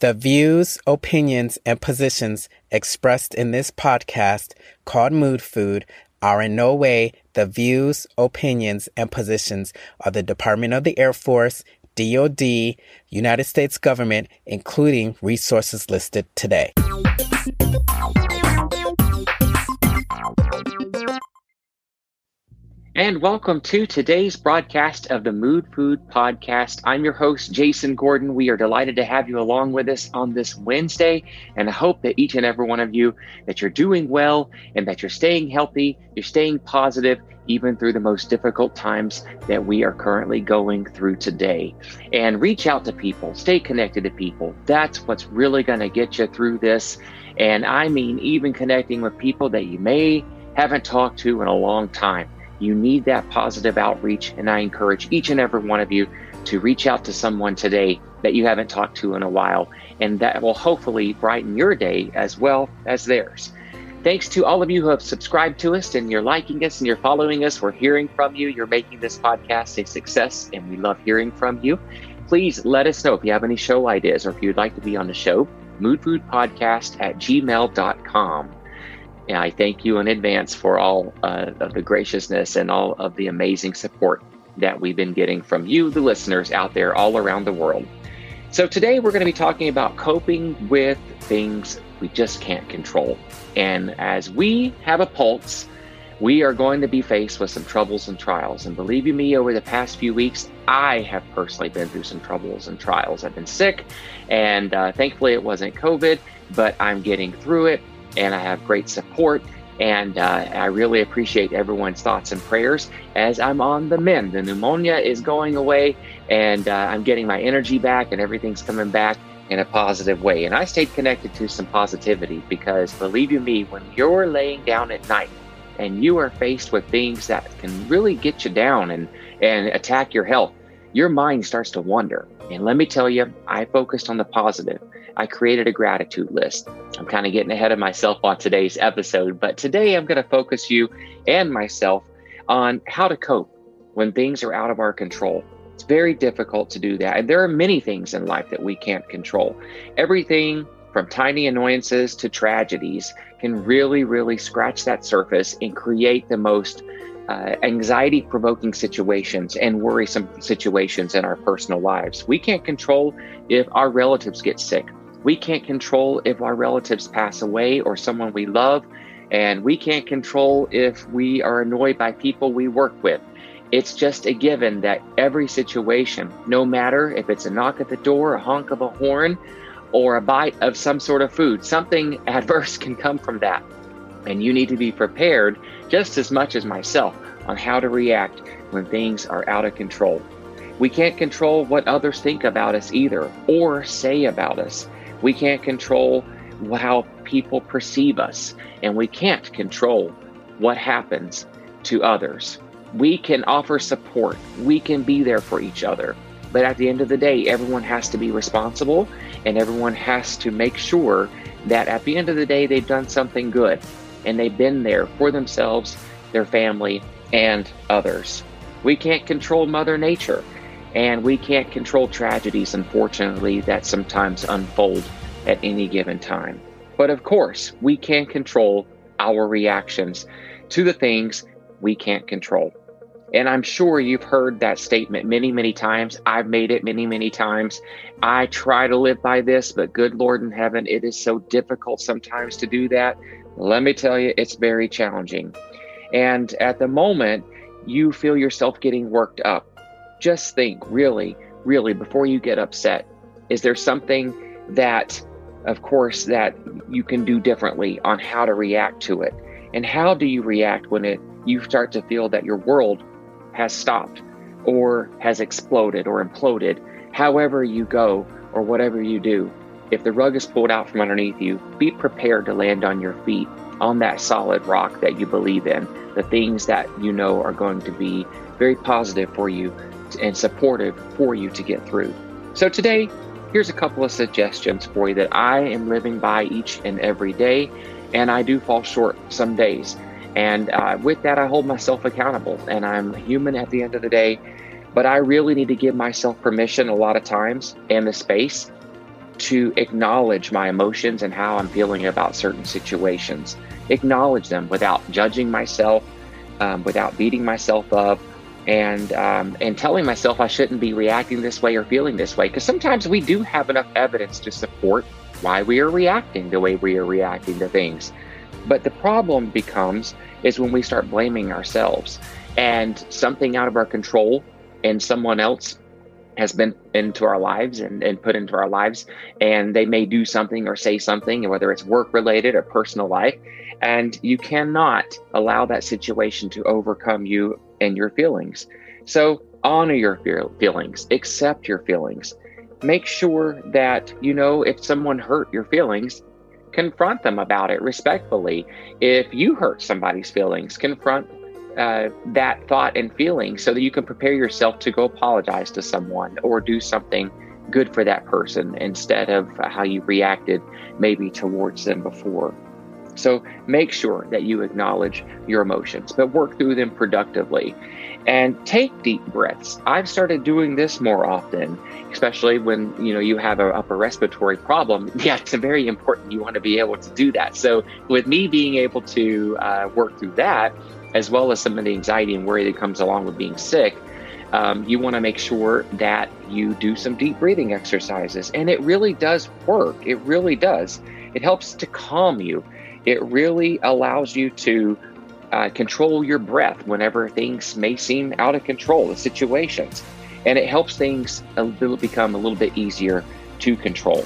The views, opinions, and positions expressed in this podcast called Mood Food are in no way the views, opinions, and positions of the Department of the Air Force, DoD, United States government, including resources listed today. And welcome to today's broadcast of the Mood Food Podcast. I'm your host, Jason Gordon. We are delighted to have you along with us on this Wednesday. And I hope that each and every one of you that you're doing well and that you're staying healthy, you're staying positive, even through the most difficult times that we are currently going through today. And reach out to people, stay connected to people. That's what's really going to get you through this. And I mean, even connecting with people that you may haven't talked to in a long time you need that positive outreach. And I encourage each and every one of you to reach out to someone today that you haven't talked to in a while. And that will hopefully brighten your day as well as theirs. Thanks to all of you who have subscribed to us and you're liking us and you're following us. We're hearing from you. You're making this podcast a success, and we love hearing from you. Please let us know if you have any show ideas or if you'd like to be on the show. Moodfoodpodcast at gmail.com. And I thank you in advance for all uh, of the graciousness and all of the amazing support that we've been getting from you, the listeners out there all around the world. So, today we're going to be talking about coping with things we just can't control. And as we have a pulse, we are going to be faced with some troubles and trials. And believe you me, over the past few weeks, I have personally been through some troubles and trials. I've been sick, and uh, thankfully it wasn't COVID, but I'm getting through it and I have great support. And uh, I really appreciate everyone's thoughts and prayers as I'm on the mend. The pneumonia is going away, and uh, I'm getting my energy back, and everything's coming back in a positive way. And I stayed connected to some positivity because, believe you me, when you're laying down at night and you are faced with things that can really get you down and, and attack your health, your mind starts to wonder. And let me tell you, I focused on the positive. I created a gratitude list. I'm kind of getting ahead of myself on today's episode, but today I'm going to focus you and myself on how to cope when things are out of our control. It's very difficult to do that. And there are many things in life that we can't control. Everything from tiny annoyances to tragedies can really, really scratch that surface and create the most uh, anxiety provoking situations and worrisome situations in our personal lives. We can't control if our relatives get sick we can't control if our relatives pass away or someone we love, and we can't control if we are annoyed by people we work with. It's just a given that every situation, no matter if it's a knock at the door, a honk of a horn, or a bite of some sort of food, something adverse can come from that. And you need to be prepared just as much as myself on how to react when things are out of control. We can't control what others think about us either or say about us. We can't control how people perceive us, and we can't control what happens to others. We can offer support, we can be there for each other. But at the end of the day, everyone has to be responsible and everyone has to make sure that at the end of the day, they've done something good and they've been there for themselves, their family, and others. We can't control Mother Nature. And we can't control tragedies, unfortunately, that sometimes unfold at any given time. But of course, we can control our reactions to the things we can't control. And I'm sure you've heard that statement many, many times. I've made it many, many times. I try to live by this, but good Lord in heaven, it is so difficult sometimes to do that. Let me tell you, it's very challenging. And at the moment, you feel yourself getting worked up just think really, really before you get upset. Is there something that, of course, that you can do differently on how to react to it? And how do you react when it you start to feel that your world has stopped or has exploded or imploded? However you go or whatever you do, if the rug is pulled out from underneath you, be prepared to land on your feet on that solid rock that you believe in, the things that you know are going to be very positive for you and supportive for you to get through. So, today, here's a couple of suggestions for you that I am living by each and every day, and I do fall short some days. And uh, with that, I hold myself accountable, and I'm human at the end of the day. But I really need to give myself permission a lot of times and the space to acknowledge my emotions and how I'm feeling about certain situations. Acknowledge them without judging myself, um, without beating myself up, and um, and telling myself I shouldn't be reacting this way or feeling this way. Because sometimes we do have enough evidence to support why we are reacting the way we are reacting to things. But the problem becomes is when we start blaming ourselves and something out of our control and someone else has been into our lives and, and put into our lives. And they may do something or say something whether it's work related or personal life. And you cannot allow that situation to overcome you and your feelings. So honor your feelings. Accept your feelings. Make sure that you know if someone hurt your feelings confront them about it respectfully. If you hurt somebody's feelings confront uh, that thought and feeling so that you can prepare yourself to go apologize to someone or do something good for that person instead of how you reacted maybe towards them before. So make sure that you acknowledge your emotions, but work through them productively and take deep breaths. I've started doing this more often, especially when you know you have an upper respiratory problem. Yeah, it's very important. You want to be able to do that. So with me being able to uh, work through that, as well as some of the anxiety and worry that comes along with being sick, um, you want to make sure that you do some deep breathing exercises. And it really does work. It really does. It helps to calm you. It really allows you to uh, control your breath whenever things may seem out of control, the situations. And it helps things a little, become a little bit easier to control.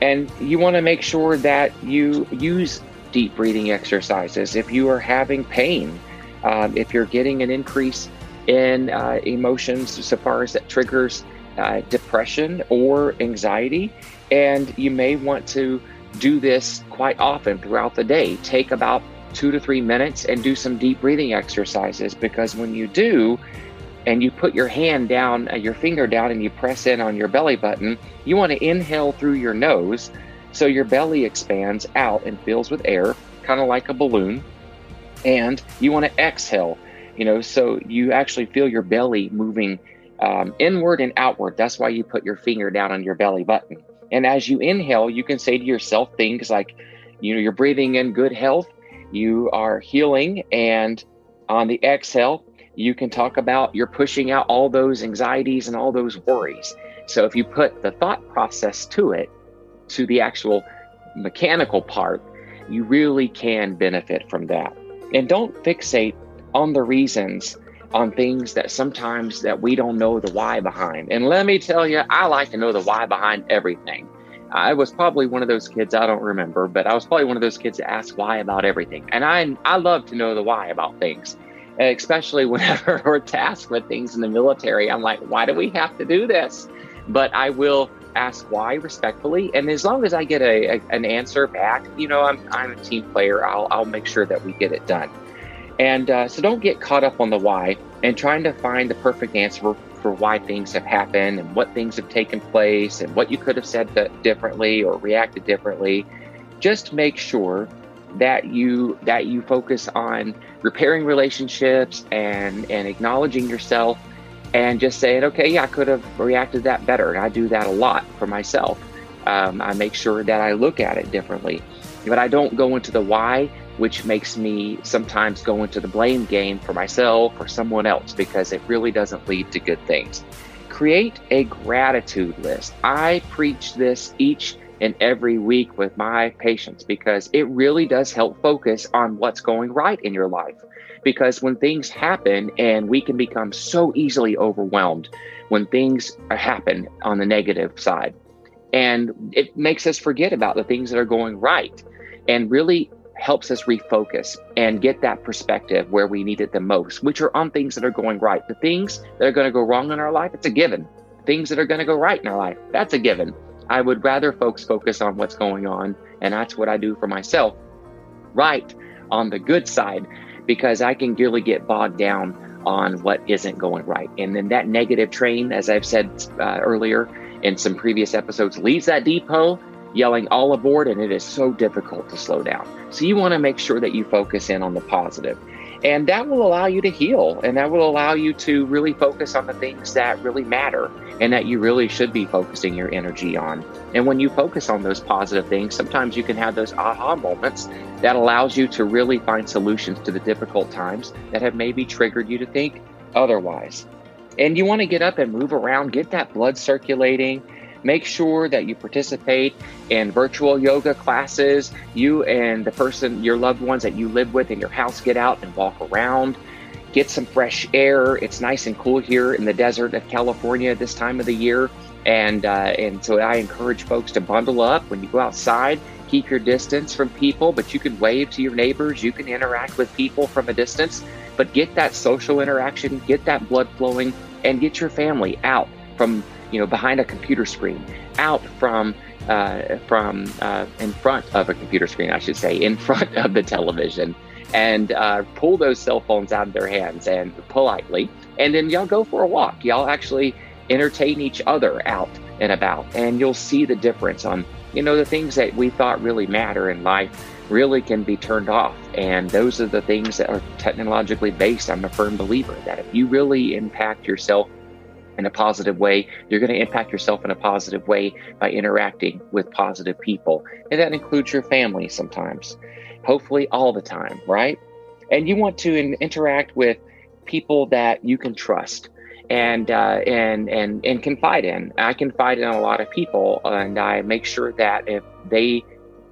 And you want to make sure that you use deep breathing exercises if you are having pain um, if you're getting an increase in uh, emotions so far as that triggers uh, depression or anxiety, and you may want to do this quite often throughout the day. Take about two to three minutes and do some deep breathing exercises because when you do, and you put your hand down, uh, your finger down, and you press in on your belly button, you want to inhale through your nose so your belly expands out and fills with air, kind of like a balloon and you want to exhale you know so you actually feel your belly moving um, inward and outward. That's why you put your finger down on your belly button. And as you inhale you can say to yourself things like you know you're breathing in good health you are healing and on the exhale you can talk about you're pushing out all those anxieties and all those worries. So if you put the thought process to it to the actual mechanical part you really can benefit from that and don't fixate on the reasons on things that sometimes that we don't know the why behind. And let me tell you i like to know the why behind everything. I was probably one of those kids i don't remember but i was probably one of those kids that asked why about everything. And i i love to know the why about things especially whenever we're tasked with things in the military. I'm like why do we have to do this? But i will ask why respectfully and as long as i get a, a, an answer back you know i'm, I'm a team player I'll, I'll make sure that we get it done. And uh, so don't get caught up on the why and trying to find the perfect answer for, for why things have happened and what things have taken place and what you could have said differently or reacted differently. Just make sure that you that you focus on repairing relationships and and acknowledging yourself and just saying, okay, yeah, I could have reacted that better. And I do that a lot for myself. Um, I make sure that I look at it differently, but I don't go into the why, which makes me sometimes go into the blame game for myself or someone else because it really doesn't lead to good things. Create a gratitude list. I preach this each and every week with my patients because it really does help focus on what's going right in your life because when things happen and we can become so easily overwhelmed when things happen on the negative side and it makes us forget about the things that are going right and really helps us refocus and get that perspective where we need it the most which are on things that are going right. The things that are going to go wrong in our life it's a given. Things that are going to go right in our life that's a given. I would rather folks focus on what's going on and that's what i do for myself right on the good side because I can really get bogged down on what isn't going right. And then that negative train, as I've said uh, earlier in some previous episodes, leaves that depot yelling all aboard, and it is so difficult to slow down. So you want to make sure that you focus in on the positive. And that will allow you to heal, and that will allow you to really focus on the things that really matter and that you really should be focusing your energy on. And when you focus on those positive things, sometimes you can have those aha moments that allows you to really find solutions to the difficult times that have maybe triggered you to think otherwise. And you want to get up and move around, get that blood circulating. Make sure that you participate in virtual yoga classes. You and the person, your loved ones that you live with in your house, get out and walk around get some fresh air. It's nice and cool here in the desert of California this time of the year. And, uh, and so I encourage folks to bundle up when you go outside. Keep your distance from people, but you can wave to your neighbors. You can interact with people from a distance, but get that social interaction, get that blood flowing, and get your family out from you know behind a computer screen, out from uh, from uh, in front of a computer screen, I should say, in front of the television, and uh, pull those cell phones out of their hands and politely. And then y'all go for a walk. Y'all actually entertain each other out and about, and you'll see the difference on, you know, the things that we thought really matter in life really can be turned off. And those are the things that are technologically based. I'm a firm believer that if you really impact yourself in a positive way, you're going to impact yourself in a positive way by interacting with positive people. And that includes your family sometimes hopefully all the time, right? And you want to in, interact with people that you can trust and uh, and and and confide in. I confide in a lot of people, and I make sure that if they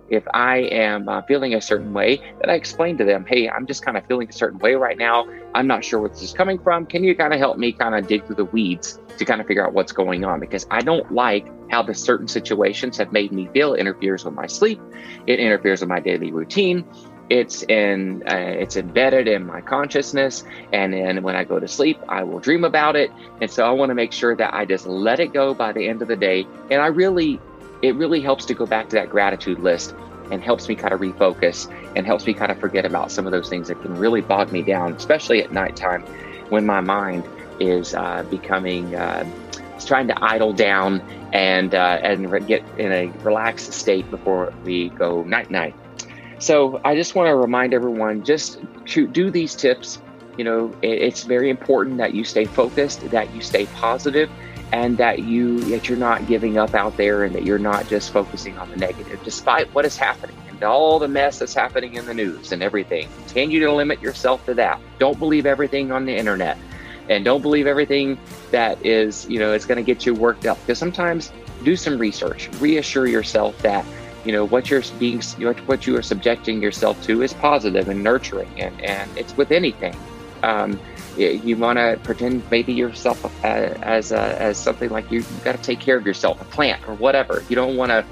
if I am uh, feeling a certain way, that I explain to them, hey, I'm just kind of feeling a certain way right now. I'm not sure where this is coming from. Can you kind of help me kind of dig through the weeds to kind of figure out what's going on? Because I don't like how the certain situations have made me feel. It interferes with my sleep. It interferes with my daily routine. It's in, uh, it's embedded in my consciousness, and then when I go to sleep, I will dream about it. And so I want to make sure that I just let it go by the end of the day. And I really it really helps to go back to that gratitude list and helps me kind of refocus and helps me kind of forget about some of those things that can really bog me down, especially at nighttime when my mind is uh, becoming, uh, it's trying to idle down and, uh, and get in a relaxed state before we go night night. So I just want to remind everyone just to do these tips. You know, it's very important that you stay focused, that you stay positive, and that you that you're not giving up out there and that you're not just focusing on the negative despite what is happening and all the mess that's happening in the news and everything. Continue to limit yourself to that. Don't believe everything on the internet. And don't believe everything that is you know it's going to get you worked up. Because sometimes do some research. Reassure yourself that you know what you're being what you are subjecting yourself to is positive and nurturing and and it's with anything. Um, you want to pretend maybe yourself as as, uh, as something like you, you got to take care of yourself, a plant or whatever. You don't want to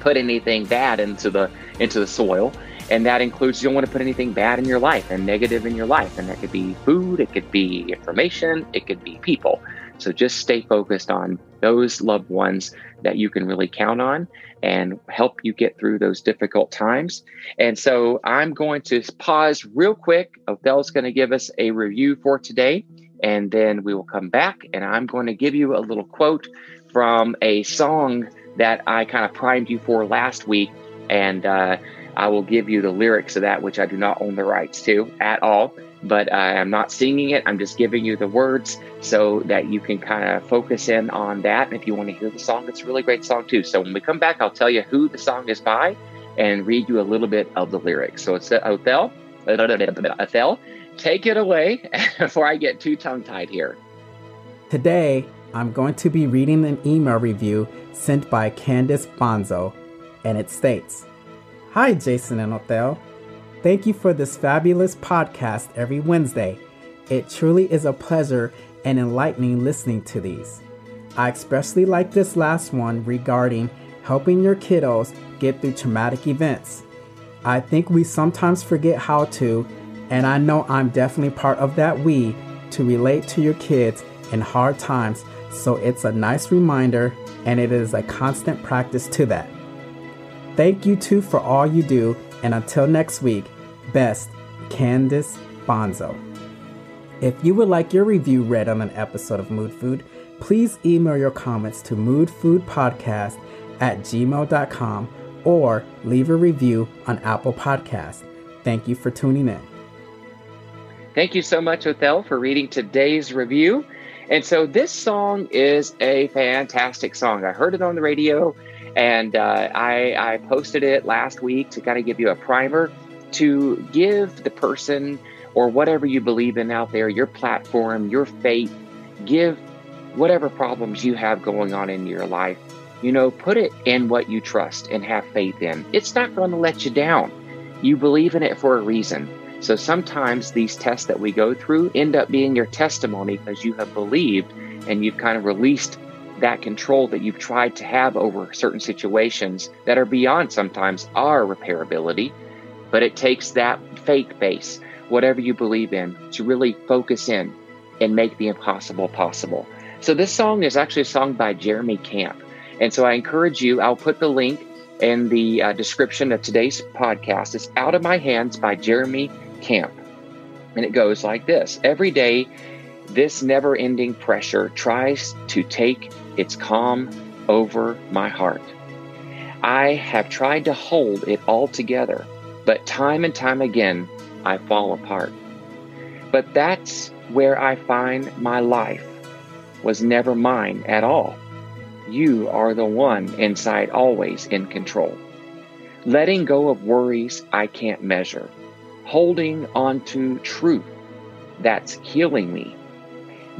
put anything bad into the into the soil, and that includes you don't want to put anything bad in your life and negative in your life, and that could be food, it could be information, it could be people. So just stay focused on those loved ones that you can really count on and help you get through those difficult times. And so I'm going to pause real quick. Othel's going to give us a review for today, and then we will come back and I'm going to give you a little quote from a song that I kind of primed you for last week. And uh, I will give you the lyrics of that, which I do not own the rights to at all but uh, I'm not singing it. I'm just giving you the words so that you can kind of focus in on that. And if you want to hear the song, it's a really great song too. So when we come back, I'll tell you who the song is by and read you a little bit of the lyrics. So it's Othel, Othel, take it away before I get too tongue tied here. Today, I'm going to be reading an email review sent by Candice Bonzo, and it states Hi, Jason and Othel. Thank you for this fabulous podcast every Wednesday. It truly is a pleasure and enlightening listening to these. I especially like this last one regarding helping your kiddos get through traumatic events. I think we sometimes forget how to, and I know I'm definitely part of that we, to relate to your kids in hard times, so it's a nice reminder and it is a constant practice to that. Thank you too for all you do and until next week, best, Candice Bonzo. If you would like your review read on an episode of Mood Food, please email your comments to moodfoodpodcast at gmail.com or leave a review on Apple Podcast. Thank you for tuning in. Thank you so much, Othel, for reading today's review. And so this song is a fantastic song. I heard it on the radio and uh, I, I posted it last week to kind of give you a primer to give the person or whatever you believe in out there, your platform, your faith, give whatever problems you have going on in your life, you know, put it in what you trust and have faith in. It's not going to let you down. You believe in it for a reason. So sometimes these tests that we go through end up being your testimony because you have believed and you've kind of released that control that you've tried to have over certain situations that are beyond sometimes our repairability. But it takes that faith base, whatever you believe in, to really focus in and make the impossible possible. So this song is actually a song by Jeremy Camp. And so I encourage you, I'll put the link in the uh, description of today's podcast. It's Out of My Hands by Jeremy Camp. And it goes like this Every day, this never ending pressure tries to take its calm over my heart. I have tried to hold it all together, but time and time again, I fall apart. But that's where I find my life was never mine at all. You are the one inside always in control. Letting go of worries I can't measure, holding on to truth that's healing me.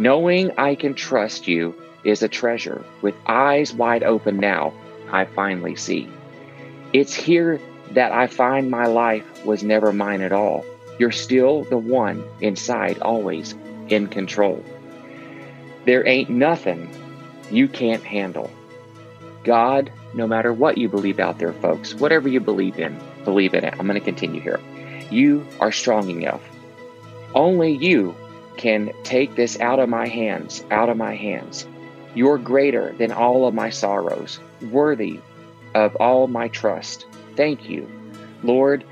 Knowing I can trust you is a treasure. With eyes wide open now, I finally see. It's here that I find my life was never mine at all. You're still the one inside, always in control. There ain't nothing you can't handle. God, no matter what you believe out there, folks, whatever you believe in, believe in it. I'm going to continue here. You are strong enough. Only you can take this out of my hands, out of my hands. You're greater than all of my sorrows, worthy of all my trust. Thank you, Lord,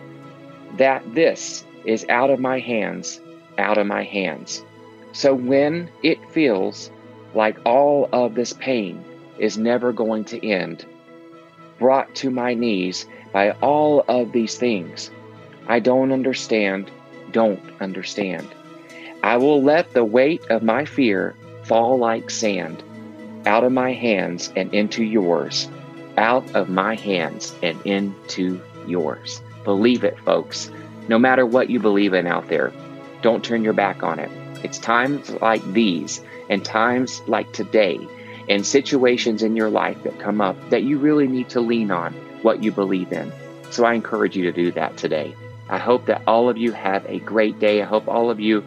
that this is out of my hands, out of my hands. So when it feels like all of this pain is never going to end, brought to my knees by all of these things, I don't understand, don't understand. I will let the weight of my fear fall like sand out of my hands and into yours, out of my hands and into yours. Believe it, folks. No matter what you believe in out there, don't turn your back on it. It's times like these and times like today and situations in your life that come up that you really need to lean on what you believe in. So I encourage you to do that today. I hope that all of you have a great day. I hope all of you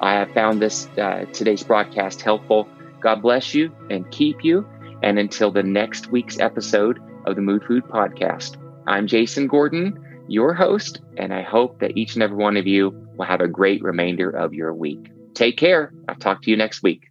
I have found this uh, today's broadcast helpful. God bless you and keep you. And until the next week's episode of the Mood Food Podcast, I'm Jason Gordon, your host, and I hope that each and every one of you will have a great remainder of your week. Take care. I'll talk to you next week.